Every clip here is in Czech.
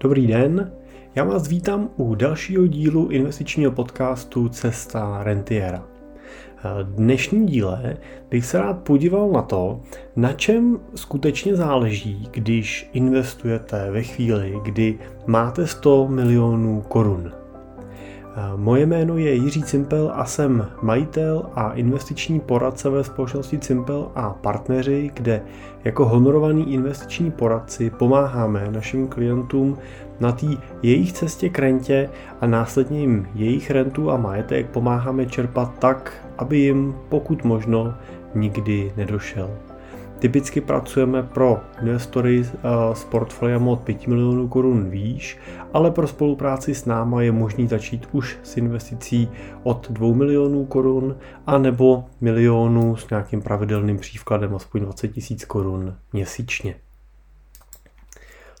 Dobrý den, já vás vítám u dalšího dílu investičního podcastu Cesta Rentiera. V dnešním díle bych se rád podíval na to, na čem skutečně záleží, když investujete ve chvíli, kdy máte 100 milionů korun. Moje jméno je Jiří Cimpel a jsem majitel a investiční poradce ve společnosti Cimpel a partneři, kde jako honorovaný investiční poradci pomáháme našim klientům na té jejich cestě k rentě a následně jim jejich rentu a majetek pomáháme čerpat tak, aby jim pokud možno nikdy nedošel. Typicky pracujeme pro investory eh, s portfoliem od 5 milionů korun výš, ale pro spolupráci s náma je možný začít už s investicí od 2 milionů korun a nebo milionu s nějakým pravidelným přívkladem aspoň 20 tisíc korun měsíčně.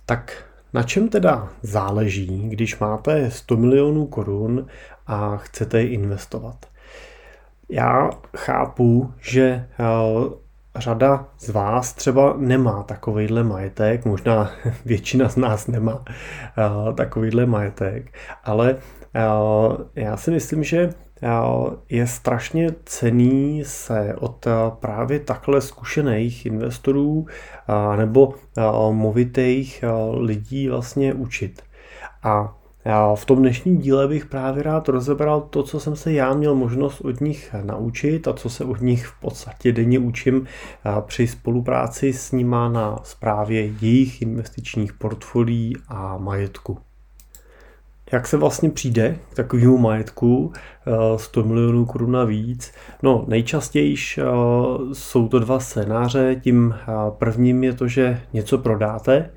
Tak na čem teda záleží, když máte 100 milionů korun a chcete je investovat? Já chápu, že eh, řada z vás třeba nemá takovýhle majetek, možná většina z nás nemá uh, takovýhle majetek, ale uh, já si myslím, že uh, je strašně cený se od právě takhle zkušených investorů nebo movitých lidí vlastně učit. A já v tom dnešním díle bych právě rád rozebral to, co jsem se já měl možnost od nich naučit a co se od nich v podstatě denně učím při spolupráci s nima na správě jejich investičních portfolií a majetku. Jak se vlastně přijde k takovému majetku 100 milionů korun a víc? No, nejčastěji jsou to dva scénáře. Tím prvním je to, že něco prodáte.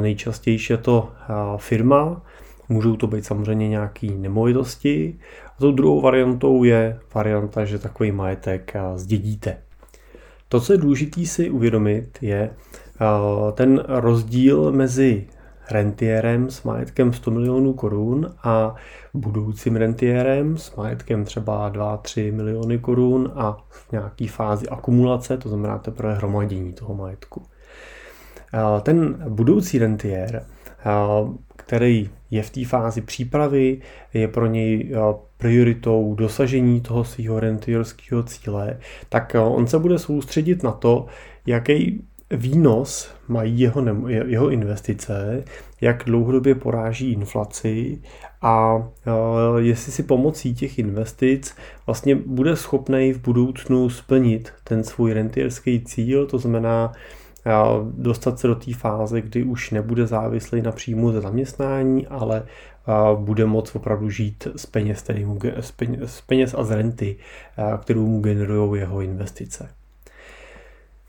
Nejčastěji je to firma, Můžou to být samozřejmě nějaké nemovitosti. A tou druhou variantou je varianta, že takový majetek eh, zdědíte. To, co je důležité si uvědomit, je eh, ten rozdíl mezi rentierem s majetkem 100 milionů korun a budoucím rentierem s majetkem třeba 2-3 miliony korun a v nějaké fázi akumulace, to znamená teprve hromadění toho majetku. Eh, ten budoucí rentier který je v té fázi přípravy, je pro něj eh, prioritou dosažení toho svého rentierského cíle, tak eh, on se bude soustředit na to, jaký výnos mají jeho, jeho investice, jak dlouhodobě poráží inflaci a eh, jestli si pomocí těch investic vlastně bude schopný v budoucnu splnit ten svůj rentierský cíl, to znamená dostat se do té fáze, kdy už nebude závislý na příjmu ze zaměstnání, ale bude moct opravdu žít z peněz, který mu, z peněz a z renty, kterou mu generují jeho investice.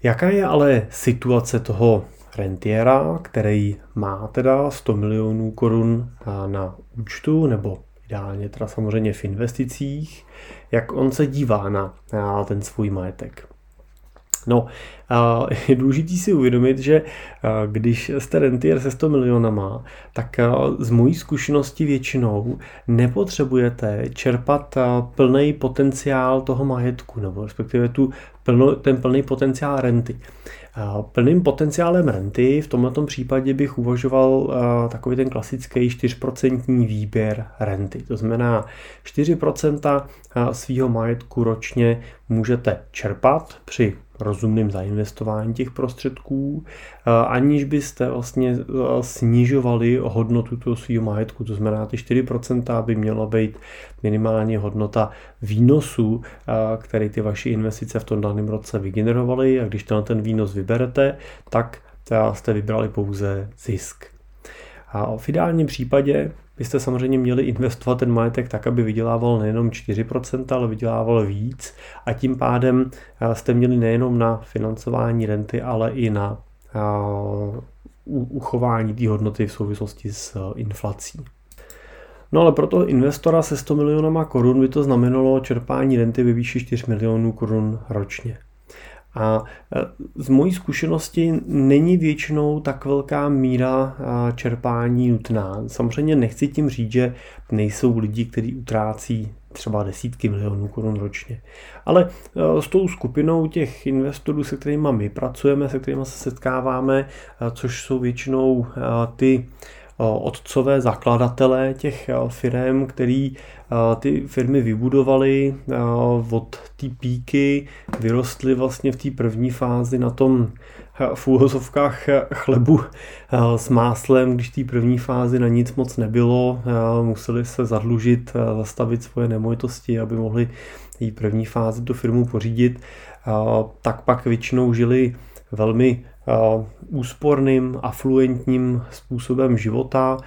Jaká je ale situace toho rentiera, který má teda 100 milionů korun na účtu, nebo ideálně teda samozřejmě v investicích, jak on se dívá na ten svůj majetek. No, je důležité si uvědomit, že když jste rentier se 100 milionama, tak z mojí zkušenosti většinou nepotřebujete čerpat plný potenciál toho majetku, nebo respektive tu plno, ten plný potenciál renty. Plným potenciálem renty v tomto případě bych uvažoval takový ten klasický 4% výběr renty. To znamená 4% svého majetku ročně můžete čerpat při rozumným zainvestování těch prostředků, aniž byste vlastně snižovali hodnotu toho svého majetku. To znamená, ty 4% by mělo být minimálně hodnota výnosu, který ty vaše investice v tom daném roce vygenerovaly a když ten výnos vyberete, tak jste vybrali pouze zisk. A v ideálním případě byste samozřejmě měli investovat ten majetek tak, aby vydělával nejenom 4%, ale vydělával víc a tím pádem jste měli nejenom na financování renty, ale i na uchování té hodnoty v souvislosti s inflací. No ale pro toho investora se 100 milionama korun by to znamenalo čerpání renty ve výši 4 milionů korun ročně. A e, z mojí zkušenosti není většinou tak velká míra čerpání nutná. Samozřejmě nechci tím říct, že nejsou lidi, kteří utrácí třeba desítky milionů korun ročně. Ale s tou skupinou těch investorů, se kterými my pracujeme, se kterými se setkáváme, což jsou většinou ty otcové zakladatelé těch firm, který ty firmy vybudovali od té píky, vyrostly vlastně v té první fázi na tom v úhozovkách chlebu s máslem, když té první fázi na nic moc nebylo, museli se zadlužit, zastavit svoje nemovitosti, aby mohli té první fázi tu firmu pořídit, tak pak většinou žili velmi úsporným, afluentním způsobem života.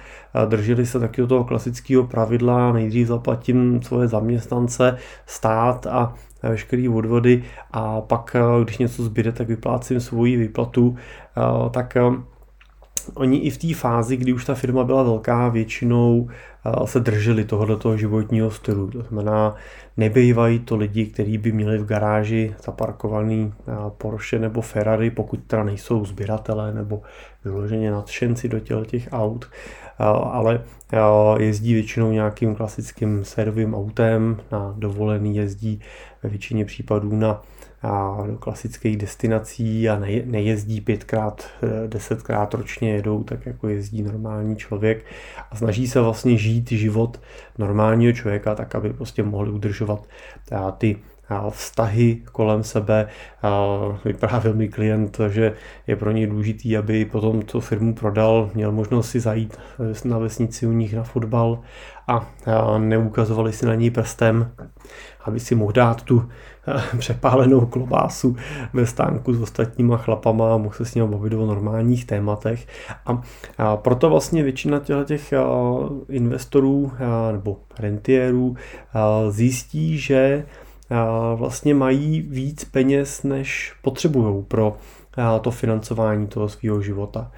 Drželi se taky toho klasického pravidla, nejdřív zaplatím svoje zaměstnance, stát a veškeré odvody a pak, když něco zbyde, tak vyplácím svoji výplatu, tak oni i v té fázi, kdy už ta firma byla velká, většinou se drželi tohoto životního stylu. To znamená, nebývají to lidi, kteří by měli v garáži zaparkovaný Porsche nebo Ferrari, pokud teda nejsou sběratelé nebo vyloženě nadšenci do těle těch aut, ale jezdí většinou nějakým klasickým servým autem, na dovolený jezdí ve většině případů na do klasických destinací a nejezdí pětkrát, eh, desetkrát ročně jedou, tak jako jezdí normální člověk. A snaží se vlastně žít život normálního člověka tak, aby prostě mohli udržovat ty vztahy kolem sebe. Vyprávěl mi klient, že je pro něj důležitý, aby potom, co firmu prodal, měl možnost si zajít na vesnici u nich na fotbal a neukazovali si na něj prstem, aby si mohl dát tu přepálenou klobásu ve stánku s ostatníma chlapama a mohl se s ním bavit o normálních tématech. A, proto vlastně většina těch investorů nebo rentiérů zjistí, že vlastně mají víc peněz, než potřebují pro to financování toho svého života.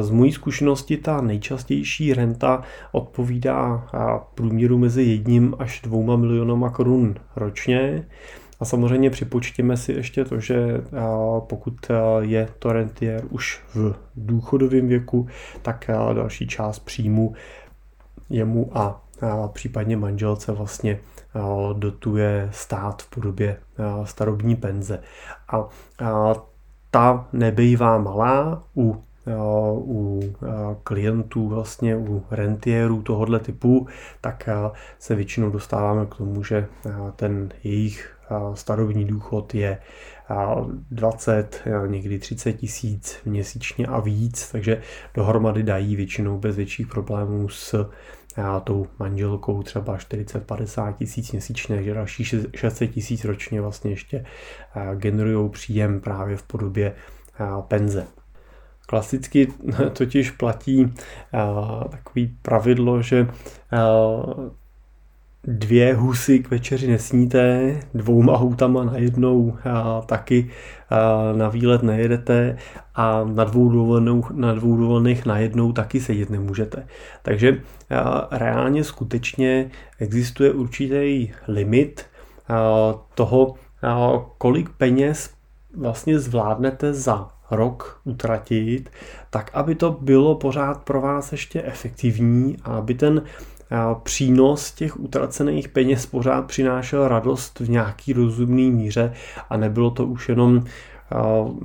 Z mojí zkušenosti ta nejčastější renta odpovídá průměru mezi jedním až dvouma milionama korun ročně. A samozřejmě připočtěme si ještě to, že pokud je to rentier už v důchodovém věku, tak další část příjmu jemu a případně manželce vlastně dotuje stát v podobě starobní penze. A ta nebejvá malá u u klientů, vlastně u rentierů tohohle typu, tak se většinou dostáváme k tomu, že ten jejich starobní důchod je 20, někdy 30 tisíc měsíčně a víc, takže dohromady dají většinou bez větších problémů s tou manželkou třeba 40-50 tisíc měsíčně, takže další 600 tisíc ročně vlastně ještě generují příjem právě v podobě penze. Klasicky totiž platí takový pravidlo, že dvě husy k večeři nesníte, dvouma houtama najednou a taky a na výlet nejedete a na dvou, dovolenou, na dvou dovolených najednou taky sedět nemůžete. Takže reálně skutečně existuje určitý limit toho, kolik peněz vlastně zvládnete za rok utratit, tak aby to bylo pořád pro vás ještě efektivní a aby ten přínos těch utracených peněz pořád přinášel radost v nějaký rozumný míře a nebylo to už jenom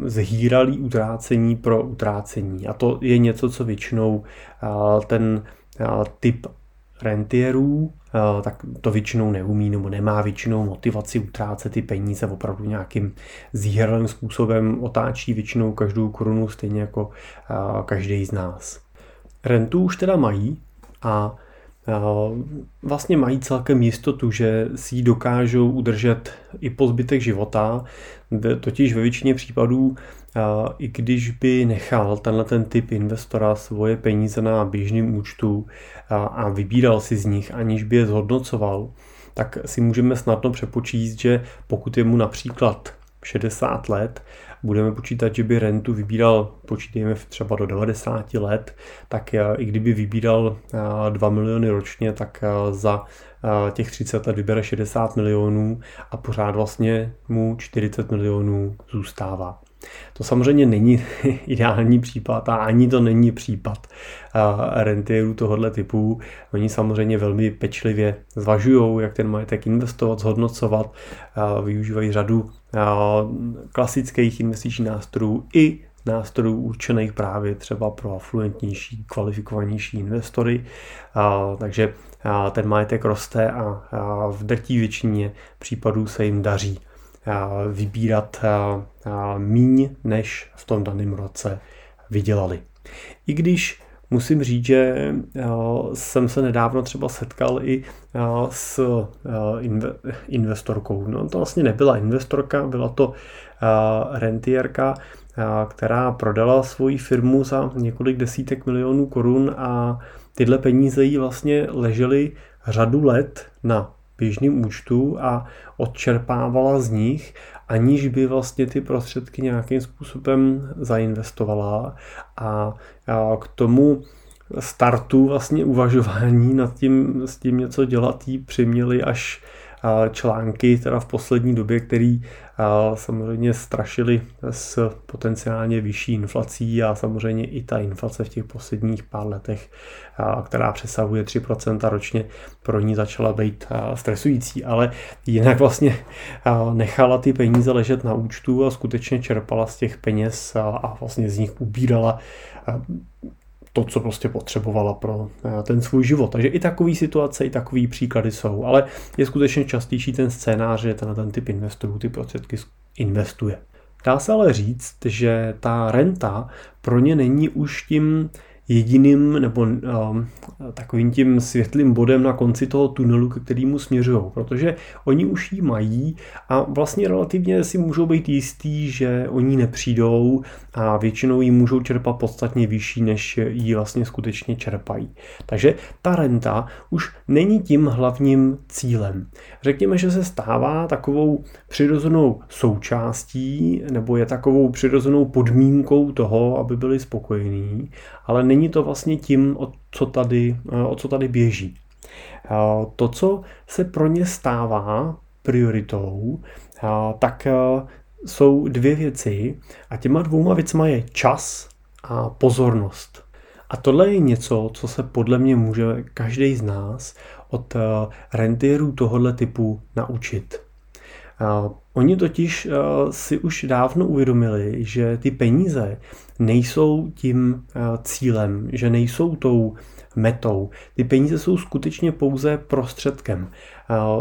zhýralý utrácení pro utrácení. A to je něco, co většinou ten typ rentierů, tak to většinou neumí nebo nemá většinou motivaci utrácet ty peníze opravdu nějakým zíhralým způsobem, otáčí většinou každou korunu stejně jako každý z nás. Rentu už teda mají a vlastně mají celkem jistotu, že si ji dokážou udržet i po zbytek života, totiž ve většině případů, i když by nechal tenhle ten typ investora svoje peníze na běžném účtu a vybíral si z nich, aniž by je zhodnocoval, tak si můžeme snadno přepočíst, že pokud je mu například 60 let, budeme počítat, že by rentu vybíral, počítejme třeba do 90 let, tak eh, i kdyby vybíral 2 eh, miliony ročně, tak eh, za těch 30 let vybere 60 milionů a pořád vlastně mu 40 milionů zůstává. To samozřejmě není ideální případ a ani to není případ rentierů tohoto typu. Oni samozřejmě velmi pečlivě zvažují, jak ten majetek investovat, zhodnocovat, využívají řadu klasických investičních nástrojů i nástrojů určených právě třeba pro afluentnější, kvalifikovanější investory. Takže ten majetek roste a v drtí většině případů se jim daří vybírat míň, než v tom daném roce vydělali. I když musím říct, že jsem se nedávno třeba setkal i s investorkou. No to vlastně nebyla investorka, byla to rentierka, která prodala svoji firmu za několik desítek milionů korun a tyhle peníze jí vlastně ležely řadu let na běžným účtu a odčerpávala z nich, aniž by vlastně ty prostředky nějakým způsobem zainvestovala. A k tomu startu vlastně uvažování nad tím, s tím něco dělat jí přiměli až články teda v poslední době, který samozřejmě strašili s potenciálně vyšší inflací a samozřejmě i ta inflace v těch posledních pár letech, která přesahuje 3% ročně, pro ní začala být stresující, ale jinak vlastně nechala ty peníze ležet na účtu a skutečně čerpala z těch peněz a vlastně z nich ubírala to, co prostě potřebovala pro eh, ten svůj život. Takže i takové situace, i takové příklady jsou, ale je skutečně častější ten scénář, že ten, ten typ investorů ty prostředky investuje. Dá se ale říct, že ta renta pro ně není už tím jediným nebo um, takovým tím světlým bodem na konci toho tunelu, ke kterému směřují, protože oni už ji mají a vlastně relativně si můžou být jistý, že oni nepřijdou a většinou ji můžou čerpat podstatně vyšší, než ji vlastně skutečně čerpají. Takže ta renta už není tím hlavním cílem. Řekněme, že se stává takovou přirozenou součástí nebo je takovou přirozenou podmínkou toho, aby byli spokojení, ale není to vlastně tím, o co tady, o co tady běží. To, co se pro ně stává prioritou, tak jsou dvě věci a těma dvouma věcma je čas a pozornost. A tohle je něco, co se podle mě může každý z nás od rentierů tohoto typu naučit. Oni totiž si už dávno uvědomili, že ty peníze nejsou tím cílem, že nejsou tou metou. Ty peníze jsou skutečně pouze prostředkem.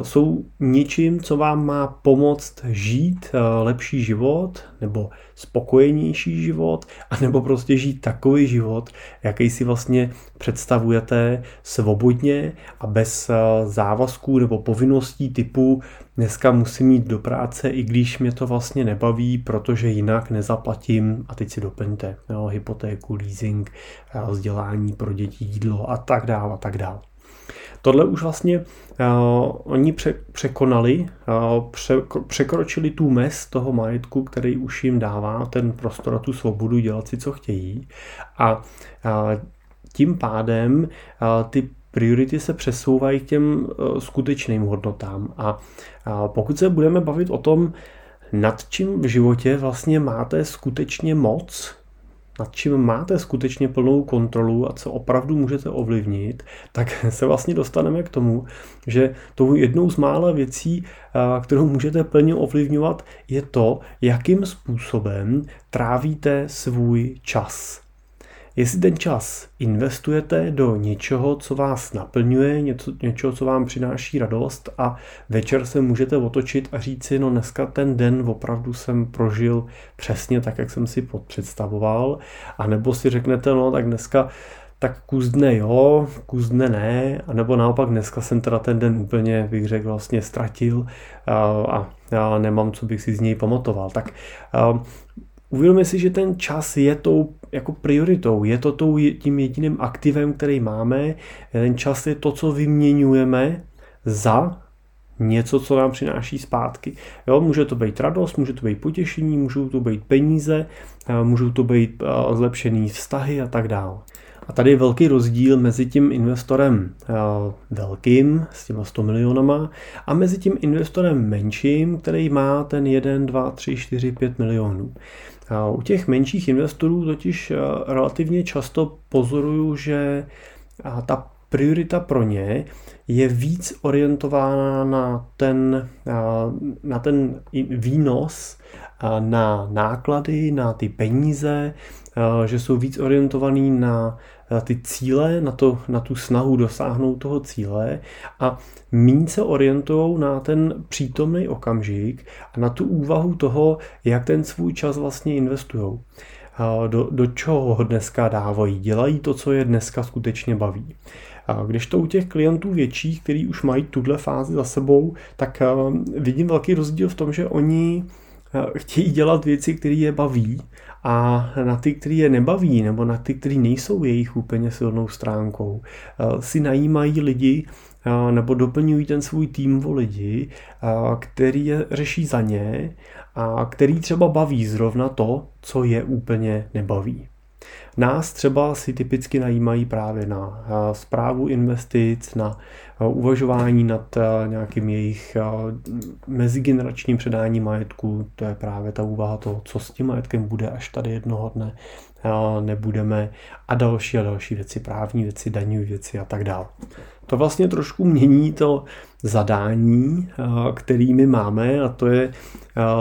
Jsou ničím, co vám má pomoct žít lepší život, nebo spokojenější život, anebo prostě žít takový život, jaký si vlastně představujete svobodně a bez závazků nebo povinností typu dneska musím mít do práce, i když mě to vlastně nebaví, protože jinak nezaplatím a teď si doplňte jo, hypotéku, leasing, vzdělání pro děti, jídlo a tak dále a tak dále. Tohle už vlastně uh, oni pře- překonali, uh, pře- překročili tu mez toho majetku, který už jim dává ten prostor a tu svobodu dělat si, co chtějí. A uh, tím pádem uh, ty priority se přesouvají k těm uh, skutečným hodnotám. A uh, pokud se budeme bavit o tom, nad čím v životě vlastně máte skutečně moc, nad čím máte skutečně plnou kontrolu a co opravdu můžete ovlivnit, tak se vlastně dostaneme k tomu, že tou jednou z mála věcí, kterou můžete plně ovlivňovat, je to, jakým způsobem trávíte svůj čas. Jestli ten čas investujete do něčeho, co vás naplňuje, něco, něčeho, co vám přináší radost a večer se můžete otočit a říct si, no dneska ten den opravdu jsem prožil přesně tak, jak jsem si představoval, a nebo si řeknete, no tak dneska tak kus dne jo, kus dne ne, a nebo naopak dneska jsem teda ten den úplně, bych řekl, vlastně ztratil a, a nemám, co bych si z něj pamatoval. Tak Uvědomme si, že ten čas je tou jako prioritou, je to tou, tím jediným aktivem, který máme. Ten čas je to, co vyměňujeme za něco, co nám přináší zpátky. Jo, může to být radost, může to být potěšení, můžou to být peníze, můžou to být zlepšený vztahy a tak dále. A tady je velký rozdíl mezi tím investorem velkým s těma 100 milionama a mezi tím investorem menším, který má ten 1, 2, 3, 4, 5 milionů. U těch menších investorů totiž relativně často pozoruju, že ta priorita pro ně je víc orientována na ten, na ten výnos, na náklady, na ty peníze, že jsou víc orientovaný na ty cíle, na, to, na tu snahu dosáhnout toho cíle a méně se orientují na ten přítomný okamžik a na tu úvahu toho, jak ten svůj čas vlastně investují. Do, do čeho ho dneska dávají, dělají to, co je dneska skutečně baví. Když to u těch klientů větších, kteří už mají tuhle fázi za sebou, tak vidím velký rozdíl v tom, že oni chtějí dělat věci, které je baví a na ty, které je nebaví, nebo na ty, které nejsou jejich úplně silnou stránkou, si najímají lidi, nebo doplňují ten svůj tým o lidi, který je řeší za ně a který třeba baví zrovna to, co je úplně nebaví. Nás třeba si typicky najímají právě na zprávu investic, na uvažování nad nějakým jejich mezigeneračním předáním majetku. To je právě ta úvaha toho, co s tím majetkem bude, až tady jednoho dne nebudeme a další a další věci, právní věci, daňové věci a tak dále. To vlastně trošku mění to zadání, který my máme a to je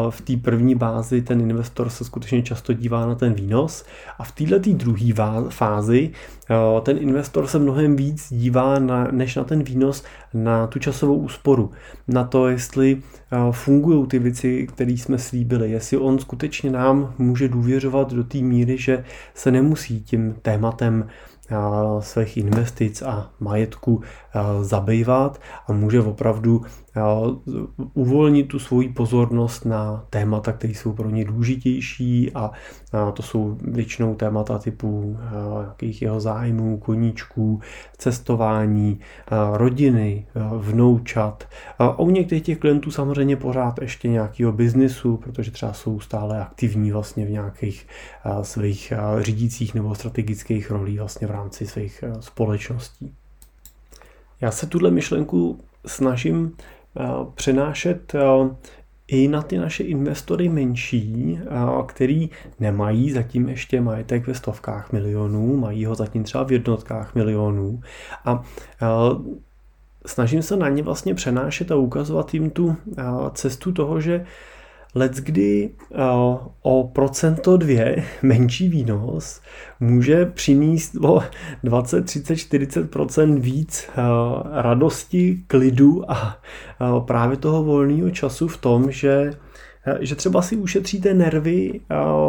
v té první bázi ten investor se skutečně často dívá na ten výnos a v této druhé fázi ten investor se mnohem víc dívá na, než na ten výnos, na tu časovou úsporu, na to, jestli fungují ty věci, které jsme slíbili, jestli on skutečně nám může důvěřovat do té míry, že se nemusí tím tématem svých investic a majetku zabývat a může opravdu uvolnit tu svoji pozornost na témata, které jsou pro ně důležitější a to jsou většinou témata typu jakých jeho zájmů, koníčků, cestování, rodiny, vnoučat. A u některých těch klientů samozřejmě pořád ještě nějakého biznisu, protože třeba jsou stále aktivní vlastně v nějakých svých řídících nebo strategických rolí vlastně v rámci svých společností. Já se tuhle myšlenku snažím přenášet i na ty naše investory menší, který nemají zatím ještě majetek ve stovkách milionů, mají ho zatím třeba v jednotkách milionů a snažím se na ně vlastně přenášet a ukazovat jim tu cestu toho, že Let's kdy o procento dvě menší výnos může přinést o 20, 30, 40% víc radosti, klidu a právě toho volného času v tom, že že třeba si ušetříte nervy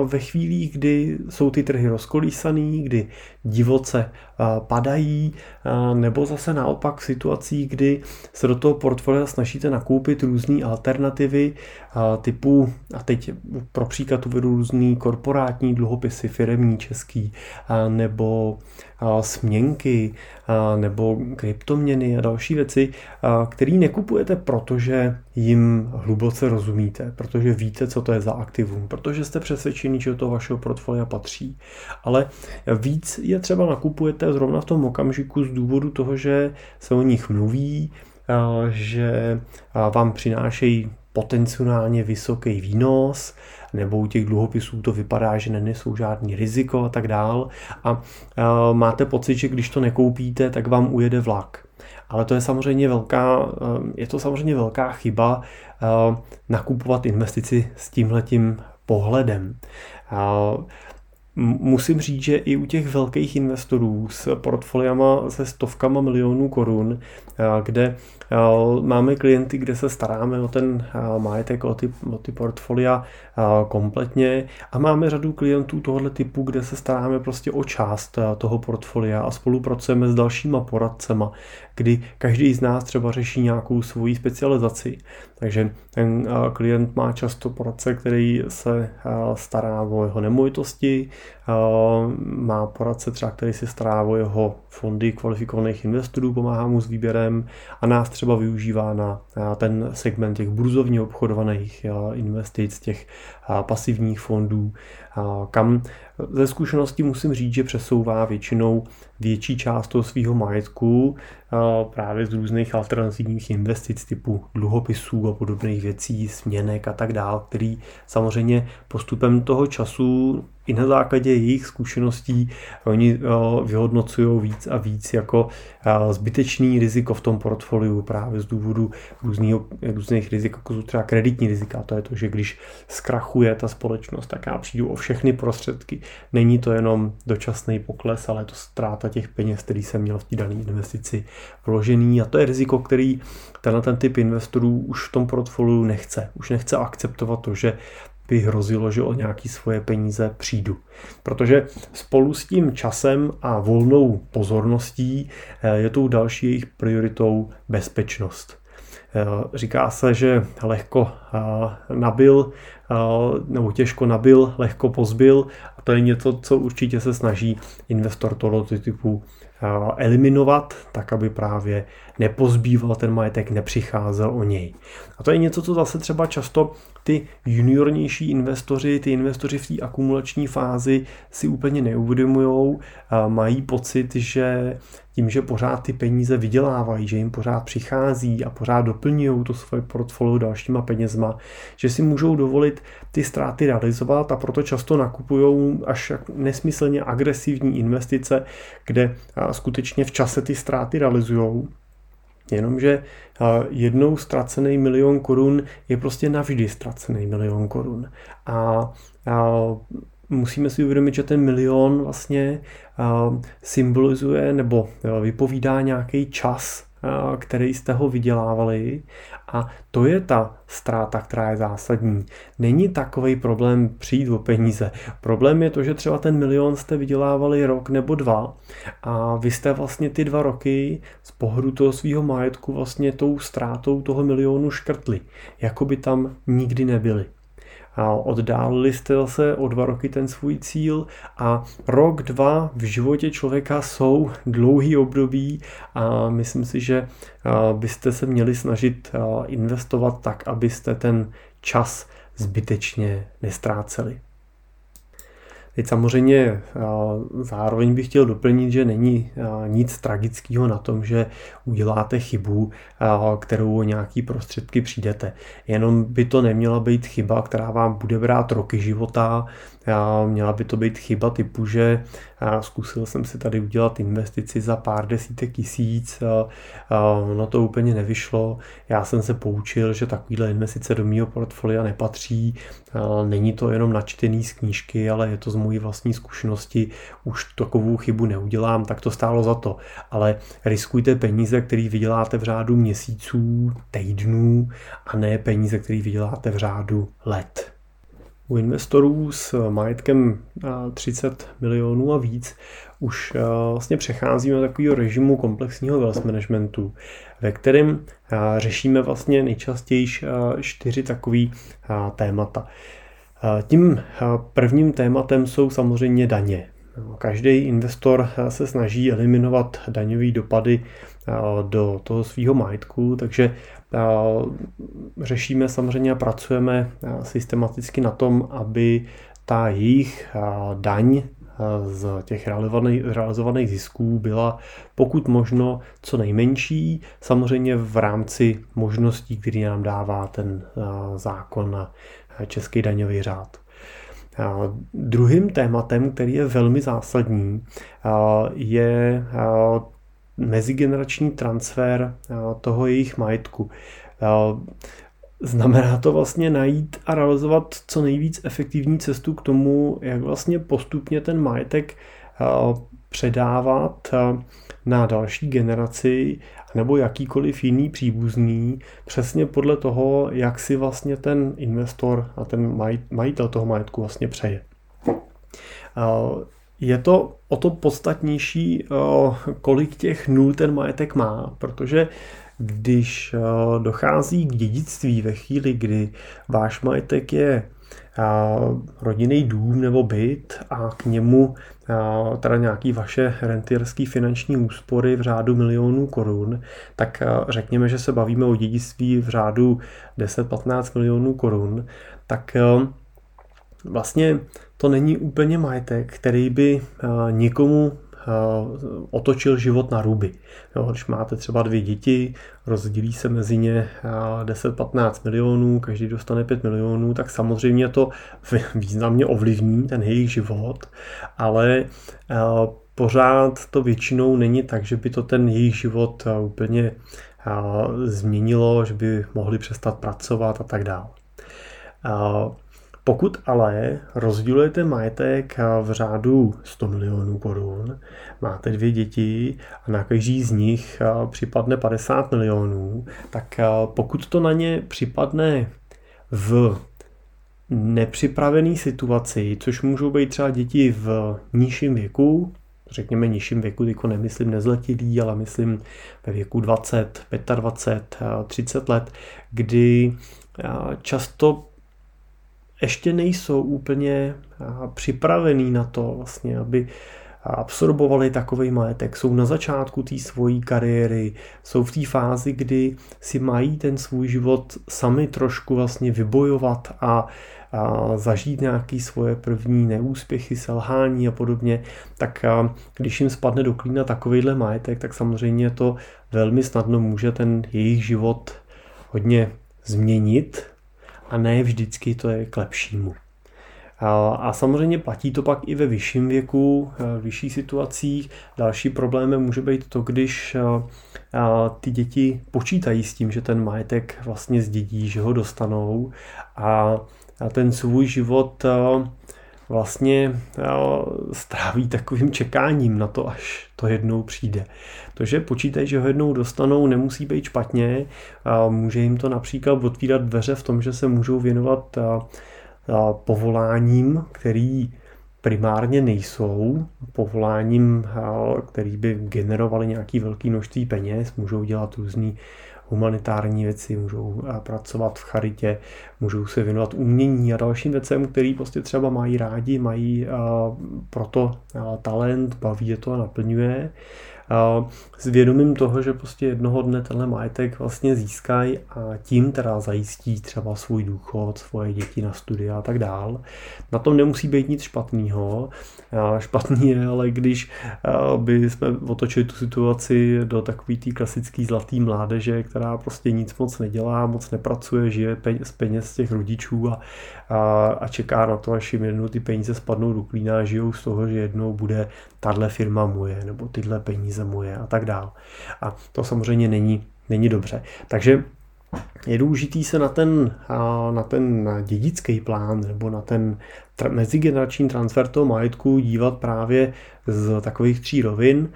ve chvílích, kdy jsou ty trhy rozkolísaný, kdy divoce padají, nebo zase naopak v situacích, kdy se do toho portfolia snažíte nakoupit různé alternativy typu, a teď pro příklad uvedu různý korporátní dluhopisy, firemní český, nebo směnky, nebo kryptoměny a další věci, které nekupujete, protože jim hluboce rozumíte, protože víte, co to je za aktivum, protože jste přesvědčení, že toho vašeho portfolia patří. Ale víc je třeba nakupujete zrovna v tom okamžiku z důvodu toho, že se o nich mluví, že vám přinášejí potenciálně vysoký výnos, nebo u těch dluhopisů to vypadá, že nenesou žádný riziko a tak dál. A máte pocit, že když to nekoupíte, tak vám ujede vlak. Ale to je samozřejmě velká, je to samozřejmě velká chyba nakupovat investici s tímhletím pohledem. Musím říct, že i u těch velkých investorů s portfoliama se stovkama milionů korun, kde máme klienty, kde se staráme o ten majetek, o ty, o ty portfolia kompletně a máme řadu klientů tohoto typu, kde se staráme prostě o část toho portfolia a spolupracujeme s dalšíma poradcema, kdy každý z nás třeba řeší nějakou svoji specializaci. Takže ten klient má často poradce, který se stará o jeho nemovitosti, má poradce třeba, který se stará o jeho fondy kvalifikovaných investorů, pomáhá mu s výběrem a nás třeba využívá na ten segment těch burzovně obchodovaných investic, těch pasivních fondů. Kam ze zkušenosti musím říct, že přesouvá většinou větší část toho svého majetku právě z různých alternativních investic typu dluhopisů a podobných věcí, směnek a tak dále, který samozřejmě postupem toho času i na základě jejich zkušeností oni vyhodnocují víc a víc jako zbytečný riziko v tom portfoliu právě z důvodu různých, různých rizik, jako jsou třeba kreditní rizika. To je to, že když zkrachuje ta společnost, tak já přijdu o všechny prostředky. Není to jenom dočasný pokles, ale je to ztráta těch peněz, který jsem měl v té dané investici vložený a to je riziko, který tenhle ten typ investorů už v tom portfoliu nechce. Už nechce akceptovat to, že by hrozilo, že o nějaký svoje peníze přijdu. Protože spolu s tím časem a volnou pozorností eh, je tou další jejich prioritou bezpečnost. Eh, říká se, že lehko eh, nabil nebo těžko nabil, lehko pozbil a to je něco, co určitě se snaží investor tohoto typu eliminovat, tak aby právě nepozbýval ten majetek, nepřicházel o něj. A to je něco, co zase třeba často ty juniornější investoři, ty investoři v té akumulační fázi si úplně neuvědomují, mají pocit, že tím, že pořád ty peníze vydělávají, že jim pořád přichází a pořád doplňují to svoje portfolio dalšíma penězma, že si můžou dovolit ty ztráty realizovat a proto často nakupují až nesmyslně agresivní investice, kde skutečně v čase ty ztráty realizují Jenomže jednou ztracený milion korun je prostě navždy ztracený milion korun. A, a musíme si uvědomit, že ten milion vlastně symbolizuje nebo vypovídá nějaký čas, který jste ho vydělávali a to je ta ztráta, která je zásadní. Není takový problém přijít o peníze. Problém je to, že třeba ten milion jste vydělávali rok nebo dva a vy jste vlastně ty dva roky z pohledu toho svého majetku vlastně tou ztrátou toho milionu škrtli. Jako by tam nikdy nebyli oddálili jste se o dva roky ten svůj cíl a rok, dva v životě člověka jsou dlouhý období a myslím si, že byste se měli snažit investovat tak, abyste ten čas zbytečně nestráceli. Teď samozřejmě zároveň bych chtěl doplnit, že není nic tragického na tom, že uděláte chybu, kterou o nějaký prostředky přijdete. Jenom by to neměla být chyba, která vám bude brát roky života, Měla by to být chyba typu, že zkusil jsem si tady udělat investici za pár desítek tisíc, no to úplně nevyšlo. Já jsem se poučil, že takovýhle investice do mého portfolia nepatří. Není to jenom načtený z knížky, ale je to z mojí vlastní zkušenosti. Už takovou chybu neudělám, tak to stálo za to. Ale riskujte peníze, které vyděláte v řádu měsíců, týdnů a ne peníze, které vyděláte v řádu let. U investorů s majetkem 30 milionů a víc už vlastně přecházíme do takového režimu komplexního wealth managementu, ve kterém řešíme vlastně nejčastěji čtyři takové témata. Tím prvním tématem jsou samozřejmě daně. Každý investor se snaží eliminovat daňové dopady do toho svého majetku, takže řešíme samozřejmě a pracujeme systematicky na tom, aby ta jejich daň z těch realizovaných zisků byla pokud možno co nejmenší, samozřejmě v rámci možností, který nám dává ten zákon na český daňový řád. Druhým tématem, který je velmi zásadní, je mezigenerační transfer toho jejich majetku. Znamená to vlastně najít a realizovat co nejvíc efektivní cestu k tomu, jak vlastně postupně ten majetek předávat na další generaci nebo jakýkoliv jiný příbuzný, přesně podle toho, jak si vlastně ten investor a ten majitel toho majetku vlastně přeje. Je to o to podstatnější, kolik těch nul ten majetek má, protože když dochází k dědictví ve chvíli, kdy váš majetek je rodinný dům nebo byt a k němu teda nějaký vaše rentierský finanční úspory v řádu milionů korun, tak řekněme, že se bavíme o dědictví v řádu 10-15 milionů korun, tak vlastně to není úplně majetek, který by nikomu otočil život na ruby. Jo, když máte třeba dvě děti, rozdělí se mezi ně 10-15 milionů, každý dostane 5 milionů, tak samozřejmě to významně ovlivní ten jejich život, ale pořád to většinou není tak, že by to ten jejich život úplně změnilo, že by mohli přestat pracovat a tak dále. Pokud ale rozdělujete majetek v řádu 100 milionů korun, máte dvě děti a na každý z nich připadne 50 milionů, tak pokud to na ně připadne v nepřipravené situaci, což můžou být třeba děti v nižším věku, řekněme nižším věku, jako nemyslím nezletilý, ale myslím ve věku 20, 25, 30 let, kdy často ještě nejsou úplně připravený na to, vlastně, aby absorbovali takový majetek, jsou na začátku té svojí kariéry, jsou v té fázi, kdy si mají ten svůj život sami trošku vlastně vybojovat a, a zažít nějaký svoje první neúspěchy, selhání a podobně, tak a, když jim spadne do klína takovýhle majetek, tak samozřejmě to velmi snadno může ten jejich život hodně změnit a ne vždycky to je k lepšímu. A samozřejmě platí to pak i ve vyšším věku, v vyšších situacích. Další problém může být to, když ty děti počítají s tím, že ten majetek vlastně zdědí, že ho dostanou a ten svůj život vlastně stráví takovým čekáním na to, až to jednou přijde. To, že počítají, že ho jednou dostanou, nemusí být špatně. Může jim to například otvírat dveře v tom, že se můžou věnovat povoláním, který primárně nejsou povoláním, který by generovali nějaký velký množství peněz, můžou dělat různý humanitární věci, můžou pracovat v charitě, můžou se věnovat umění a dalším věcem, který prostě třeba mají rádi, mají proto talent, baví je to a naplňuje s vědomím toho, že prostě jednoho dne tenhle majetek vlastně získají a tím teda zajistí třeba svůj důchod, svoje děti na studia a tak dál. Na tom nemusí být nic špatného. Špatný je, ale když by jsme otočili tu situaci do takové té klasické zlaté mládeže, která prostě nic moc nedělá, moc nepracuje, žije z peněz těch rodičů a, a, a čeká na to, až jim jednou ty peníze spadnou do klína a žijou z toho, že jednou bude tahle firma moje nebo tyhle peníze moje a tak dál. A to samozřejmě není, není dobře. Takže je důležitý se na ten, na ten dědický plán nebo na ten mezigenerační transfer toho majetku dívat právě z takových tří rovin.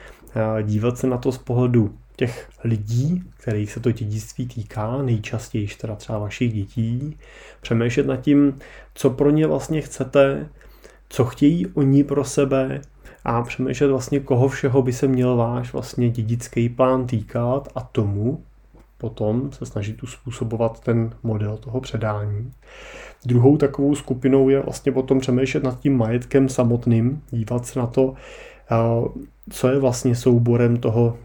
Dívat se na to z pohledu těch lidí, kterých se to dědictví týká, nejčastěji teda třeba vašich dětí, přemýšlet nad tím, co pro ně vlastně chcete, co chtějí oni pro sebe a přemýšlet vlastně, koho všeho by se měl váš vlastně dědický plán týkat a tomu potom se snažit uspůsobovat ten model toho předání. Druhou takovou skupinou je vlastně potom přemýšlet nad tím majetkem samotným, dívat se na to, co je vlastně souborem toho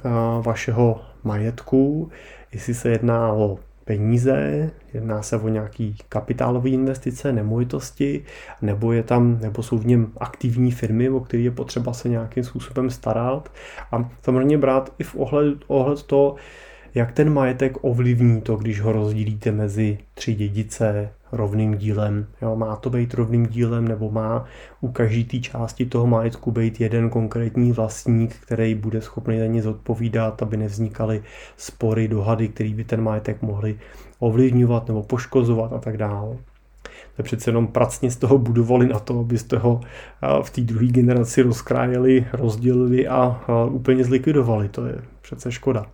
vašeho majetku, jestli se jedná o peníze, jedná se o nějaký kapitálové investice, nemovitosti, nebo je tam, nebo jsou v něm aktivní firmy, o které je potřeba se nějakým způsobem starat. A samozřejmě brát i v ohled, ohled to, jak ten majetek ovlivní to, když ho rozdílíte mezi tři dědice rovným dílem. Jo, má to být rovným dílem, nebo má u každé té části toho majetku být jeden konkrétní vlastník, který bude schopný za ně zodpovídat, aby nevznikaly spory, dohady, které by ten majetek mohly ovlivňovat nebo poškozovat a tak dále. To je přece jenom pracně z toho budovali na to, abyste ho v té druhé generaci rozkrájeli, rozdělili a úplně zlikvidovali. To je přece škoda.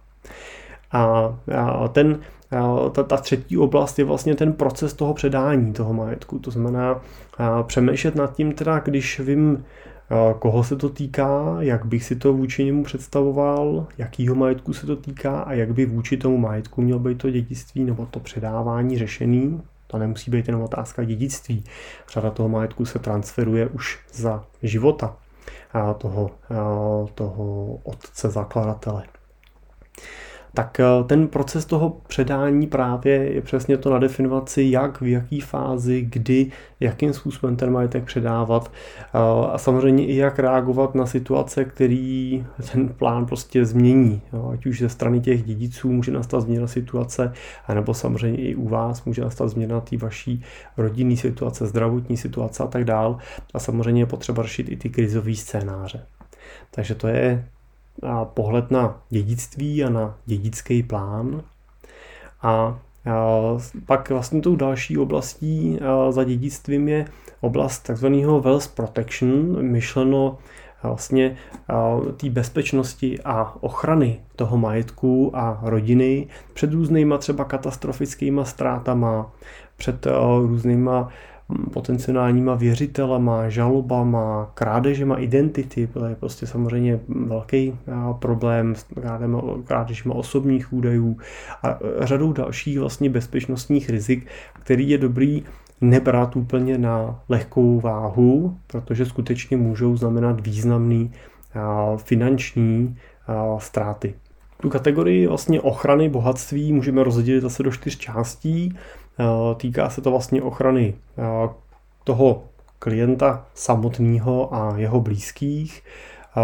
A ten, ta, ta třetí oblast je vlastně ten proces toho předání toho majetku. To znamená přemýšlet nad tím, teda, když vím, koho se to týká, jak bych si to vůči němu představoval, jakýho majetku se to týká a jak by vůči tomu majetku mělo být to dědictví nebo to předávání řešený. To nemusí být jenom otázka dědictví. Řada toho majetku se transferuje už za života toho, toho otce zakladatele. Tak eh, ten proces toho předání právě je přesně to na definovaci, jak, v jaký fázi, kdy, jakým způsobem ten majetek předávat eh, a samozřejmě i jak reagovat na situace, který ten plán prostě změní. Ať už ze strany těch dědiců může nastat změna situace, anebo samozřejmě i u vás může nastat změna té vaší rodinné situace, zdravotní situace a tak dál. A samozřejmě je potřeba řešit i ty krizové scénáře. Takže to je pohled na dědictví a na dědický plán. A pak vlastně tou další oblastí za dědictvím je oblast takzvaného wealth protection, myšleno vlastně té bezpečnosti a ochrany toho majetku a rodiny před různýma třeba katastrofickýma ztrátama, před různýma potenciálníma věřitelama, žalobama, krádežema identity, to je prostě samozřejmě velký problém s krádežema osobních údajů a řadou dalších vlastně bezpečnostních rizik, který je dobrý nebrat úplně na lehkou váhu, protože skutečně můžou znamenat významný finanční ztráty. Tu kategorii vlastně ochrany bohatství můžeme rozdělit zase do čtyř částí. Eh, týká se to vlastně ochrany eh, toho klienta samotného a jeho blízkých. Eh,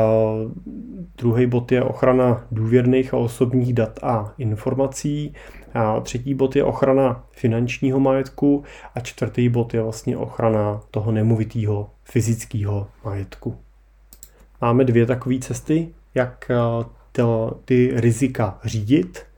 druhý bod je ochrana důvěrných a osobních dat a informací. A třetí bod je ochrana finančního majetku a čtvrtý bod je vlastně ochrana toho nemovitého fyzického majetku. Máme dvě takové cesty, jak to, ty rizika řídit.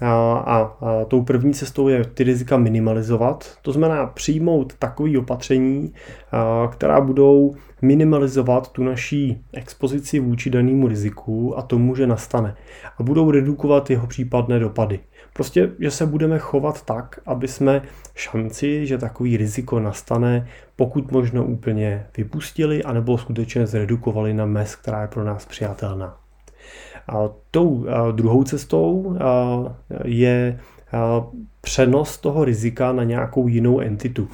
A, a, a tou první cestou je ty rizika minimalizovat, to znamená přijmout takové opatření, a, která budou minimalizovat tu naší expozici vůči danému riziku a tomu, že nastane. A budou redukovat jeho případné dopady. Prostě, že se budeme chovat tak, aby jsme šanci, že takový riziko nastane, pokud možno úplně vypustili, anebo skutečně zredukovali na mez, která je pro nás přijatelná. A tou druhou cestou je přenos toho rizika na nějakou jinou entitu.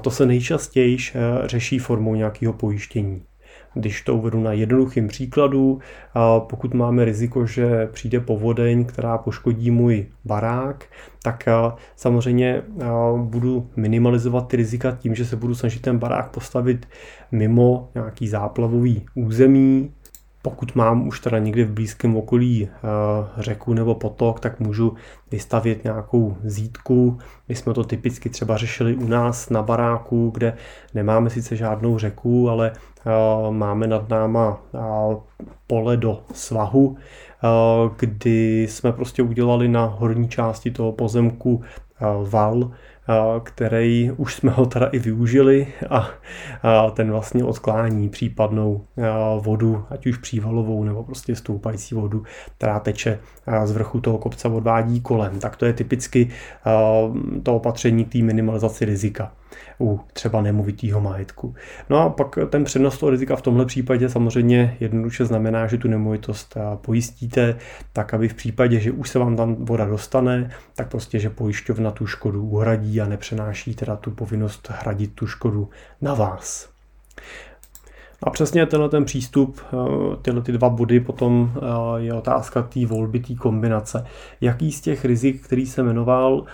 To se nejčastěji řeší formou nějakého pojištění. Když to uvedu na jednoduchým příkladu, pokud máme riziko, že přijde povodeň, která poškodí můj barák, tak samozřejmě budu minimalizovat ty rizika tím, že se budu snažit ten barák postavit mimo nějaký záplavový území, pokud mám už teda někde v blízkém okolí eh, řeku nebo potok, tak můžu vystavět nějakou zítku. My jsme to typicky třeba řešili u nás na baráku, kde nemáme sice žádnou řeku, ale eh, máme nad náma eh, pole do svahu, kdy jsme prostě udělali na horní části toho pozemku val, který už jsme ho teda i využili a ten vlastně odklání případnou vodu, ať už přívalovou nebo prostě stoupající vodu, která teče z vrchu toho kopce odvádí kolem. Tak to je typicky to opatření té minimalizaci rizika u třeba nemovitého majetku. No a pak ten přenos toho rizika v tomhle případě samozřejmě jednoduše znamená, že tu nemovitost pojistíte, tak aby v případě, že už se vám tam voda dostane, tak prostě, že pojišťovna tu škodu uhradí a nepřenáší teda tu povinnost hradit tu škodu na vás. A přesně tenhle ten přístup, eh, tyhle ty dva body, potom eh, je otázka té volby, té kombinace. Jaký z těch rizik, který se jmenoval,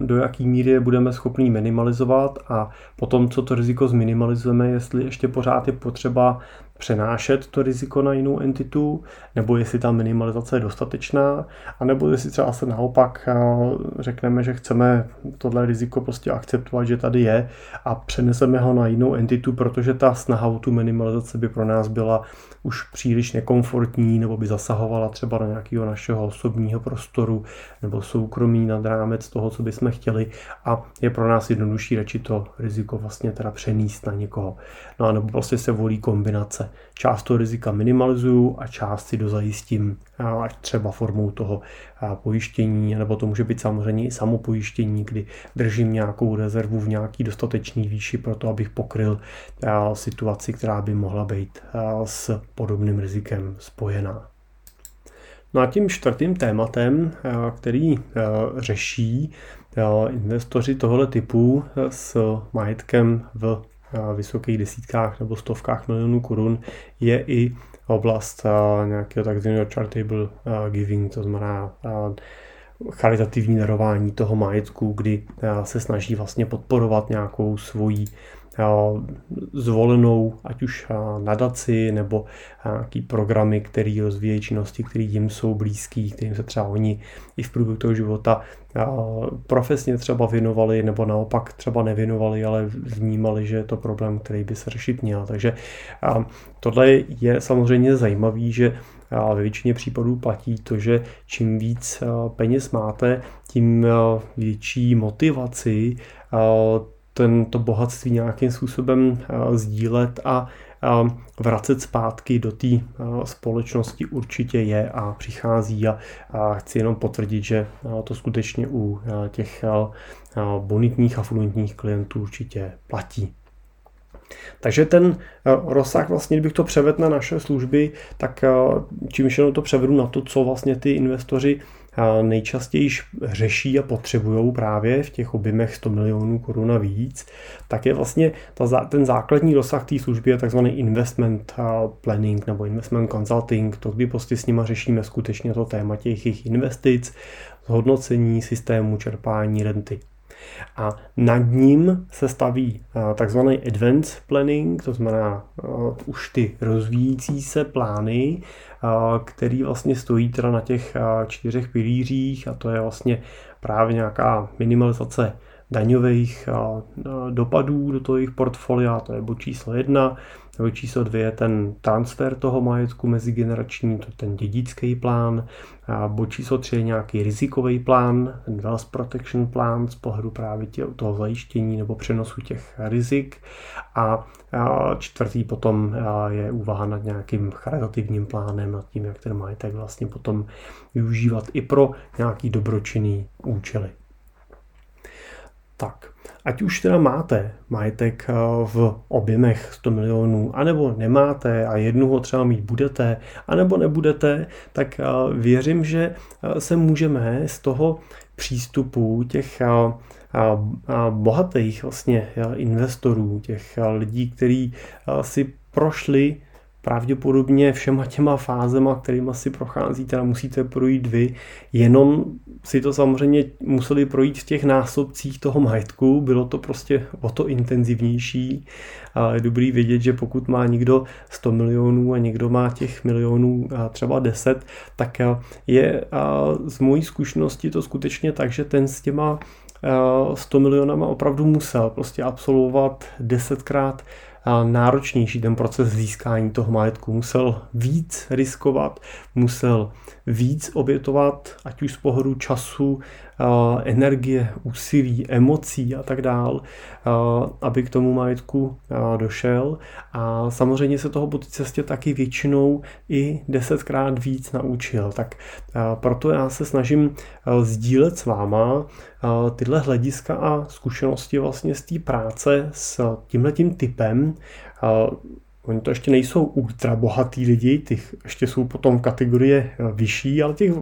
do jaký míry budeme schopni minimalizovat a potom, co to riziko zminimalizujeme, jestli ještě pořád je potřeba přenášet to riziko na jinou entitu, nebo jestli ta minimalizace je dostatečná, anebo jestli třeba se naopak řekneme, že chceme tohle riziko prostě akceptovat, že tady je a přeneseme ho na jinou entitu, protože ta snaha o tu minimalizaci by pro nás byla už příliš nekomfortní, nebo by zasahovala třeba do nějakého našeho osobního prostoru nebo soukromí nad rámec toho, co bychom chtěli a je pro nás jednodušší radši to riziko vlastně teda přenést na někoho. No a nebo prostě se volí kombinace. Část toho rizika minimalizuju a část si dozajistím ať třeba formou toho pojištění, nebo to může být samozřejmě i samopojištění, kdy držím nějakou rezervu v nějaký dostatečný výši pro to, abych pokryl situaci, která by mohla být s podobným rizikem spojená. No a tím čtvrtým tématem, který řeší investoři tohoto typu s majetkem v vysokých desítkách nebo stovkách milionů korun, je i oblast nějakého takzvaného charitable giving, to znamená charitativní darování toho majetku, kdy se snaží vlastně podporovat nějakou svoji zvolenou, ať už nadaci nebo nějaký programy, které rozvíjejí činnosti, které jim jsou blízký, kterým se třeba oni i v průběhu toho života profesně třeba věnovali nebo naopak třeba nevěnovali, ale vnímali, že je to problém, který by se řešit měl. Takže tohle je samozřejmě zajímavý, že ve většině případů platí to, že čím víc peněz máte, tím větší motivaci tento bohatství nějakým způsobem eh, sdílet a vracet zpátky do té eh, společnosti určitě je a přichází a, chci jenom potvrdit, že eh, to skutečně u těch bonitních a fluentních klientů určitě platí. Takže ten rozsah, vlastně, kdybych to převedl na naše služby, tak čímž jenom to převedu na to, co vlastně ty investoři nejčastěji řeší a potřebují právě v těch objemech 100 milionů korun a víc, tak je vlastně ta, ten základní rozsah té služby je takzvaný investment planning nebo investment consulting, to kdy prostě s nima řešíme skutečně to téma těch jejich investic, zhodnocení systému čerpání renty. A nad ním se staví eh, takzvaný advanced planning, to znamená uh, už ty rozvíjící se plány, uh, který vlastně stojí teda na těch čtyřech pilířích a to je vlastně právě nějaká minimalizace daňových dopadů do toho jejich portfolia, to je bod číslo jedna, nebo číslo dvě je ten transfer toho majetku mezigenerační, to je ten dědický plán, a bod číslo tři je nějaký rizikový plán, ten wealth protection plán z pohledu právě tě, toho zajištění nebo přenosu těch rizik a čtvrtý potom je úvaha nad nějakým charitativním plánem, nad tím, jak ten majetek vlastně potom využívat i pro nějaký dobročinný účely. Tak, ať už teda máte majetek eh, v objemech 100 milionů, anebo nemáte a jednu ho třeba mít budete, anebo nebudete, tak eh, věřím, že eh, se můžeme z toho přístupu těch bohatých vlastně investorů, těch lidí, kteří si prošli pravděpodobně všema těma fázema, kterými si prochází, teda musíte projít vy, jenom si to samozřejmě museli projít v těch násobcích toho majetku, bylo to prostě o to intenzivnější a je dobrý vědět, že pokud má někdo 100 milionů a někdo má těch milionů třeba 10, tak je z mojí zkušenosti to skutečně tak, že ten s těma 100 milionama opravdu musel prostě absolvovat desetkrát náročnější ten proces získání toho majetku. Musel víc riskovat, musel víc obětovat, ať už z pohledu času, energie, úsilí, emocí a tak dál, aby k tomu majetku došel. A samozřejmě se toho po té cestě taky většinou i desetkrát víc naučil. Tak proto já se snažím sdílet s váma tyhle hlediska a zkušenosti vlastně z té práce s tímhletím typem Oni to ještě nejsou ultra bohatý lidi, ty ještě jsou potom kategorie vyšší, ale těch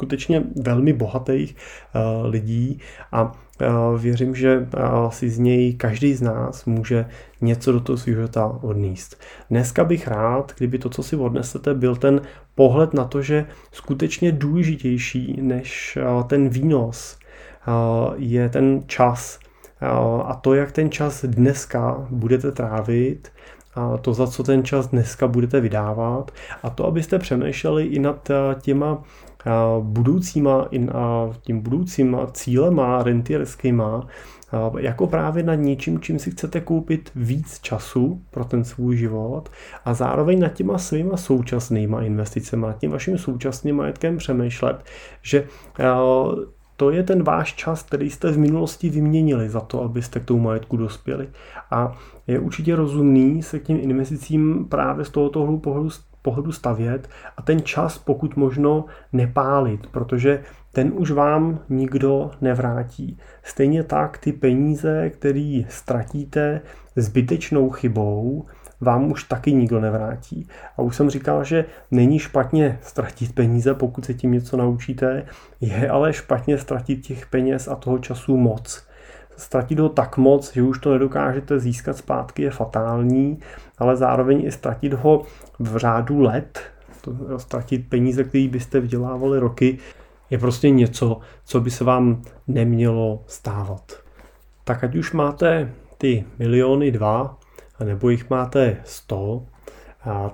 skutečně velmi bohatých uh, lidí a uh, věřím, že uh, si z něj každý z nás může něco do toho svého života odníst. Dneska bych rád, kdyby to, co si odnesete, byl ten pohled na to, že skutečně důležitější než ten výnos je ten čas a to, jak ten čas dneska budete trávit, a to, za co ten čas dneska budete vydávat a to, abyste přemýšleli i nad těma budoucíma, tím budoucíma cílema rentierskýma, jako právě nad něčím, čím si chcete koupit víc času pro ten svůj život a zároveň nad těma svýma současnýma investicemi, nad tím vaším současným majetkem přemýšlet, že to je ten váš čas, který jste v minulosti vyměnili za to, abyste k tomu majetku dospěli. A je určitě rozumný se k těm investicím právě z tohoto pohledu pohledu stavět a ten čas pokud možno nepálit, protože ten už vám nikdo nevrátí. Stejně tak ty peníze, které ztratíte zbytečnou chybou, vám už taky nikdo nevrátí. A už jsem říkal, že není špatně ztratit peníze, pokud se tím něco naučíte, je ale špatně ztratit těch peněz a toho času moc. Ztratit ho tak moc, že už to nedokážete získat zpátky, je fatální, ale zároveň i ztratit ho v řádu let, to, ztratit peníze, které byste vydělávali roky, je prostě něco, co by se vám nemělo stávat. Tak ať už máte ty miliony dva, nebo jich máte sto,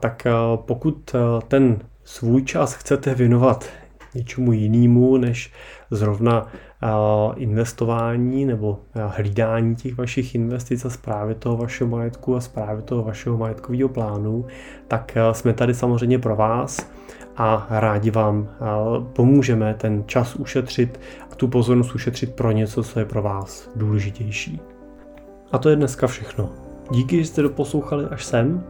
tak pokud ten svůj čas chcete věnovat něčemu jinému, než zrovna investování nebo hlídání těch vašich investic a zprávy toho vašeho majetku a zprávy toho vašeho majetkového plánu, tak jsme tady samozřejmě pro vás a rádi vám pomůžeme ten čas ušetřit a tu pozornost ušetřit pro něco, co je pro vás důležitější. A to je dneska všechno. Díky, že jste doposlouchali až sem.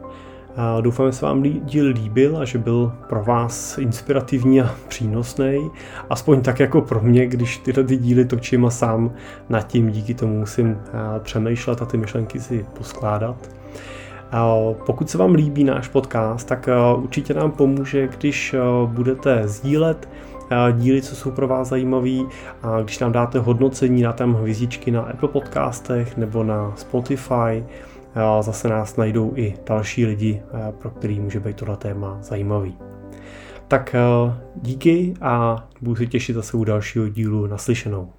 Doufám, že se vám díl líbil a že byl pro vás inspirativní a přínosný. Aspoň tak jako pro mě, když tyhle ty díly točím a sám nad tím díky tomu musím přemýšlet a ty myšlenky si poskládat. Pokud se vám líbí náš podcast, tak určitě nám pomůže, když budete sdílet díly, co jsou pro vás zajímavý a když nám dáte hodnocení, na tam hvězdičky na Apple podcastech nebo na Spotify, zase nás najdou i další lidi, pro který může být tohle téma zajímavý. Tak díky a budu se těšit zase u dalšího dílu naslyšenou.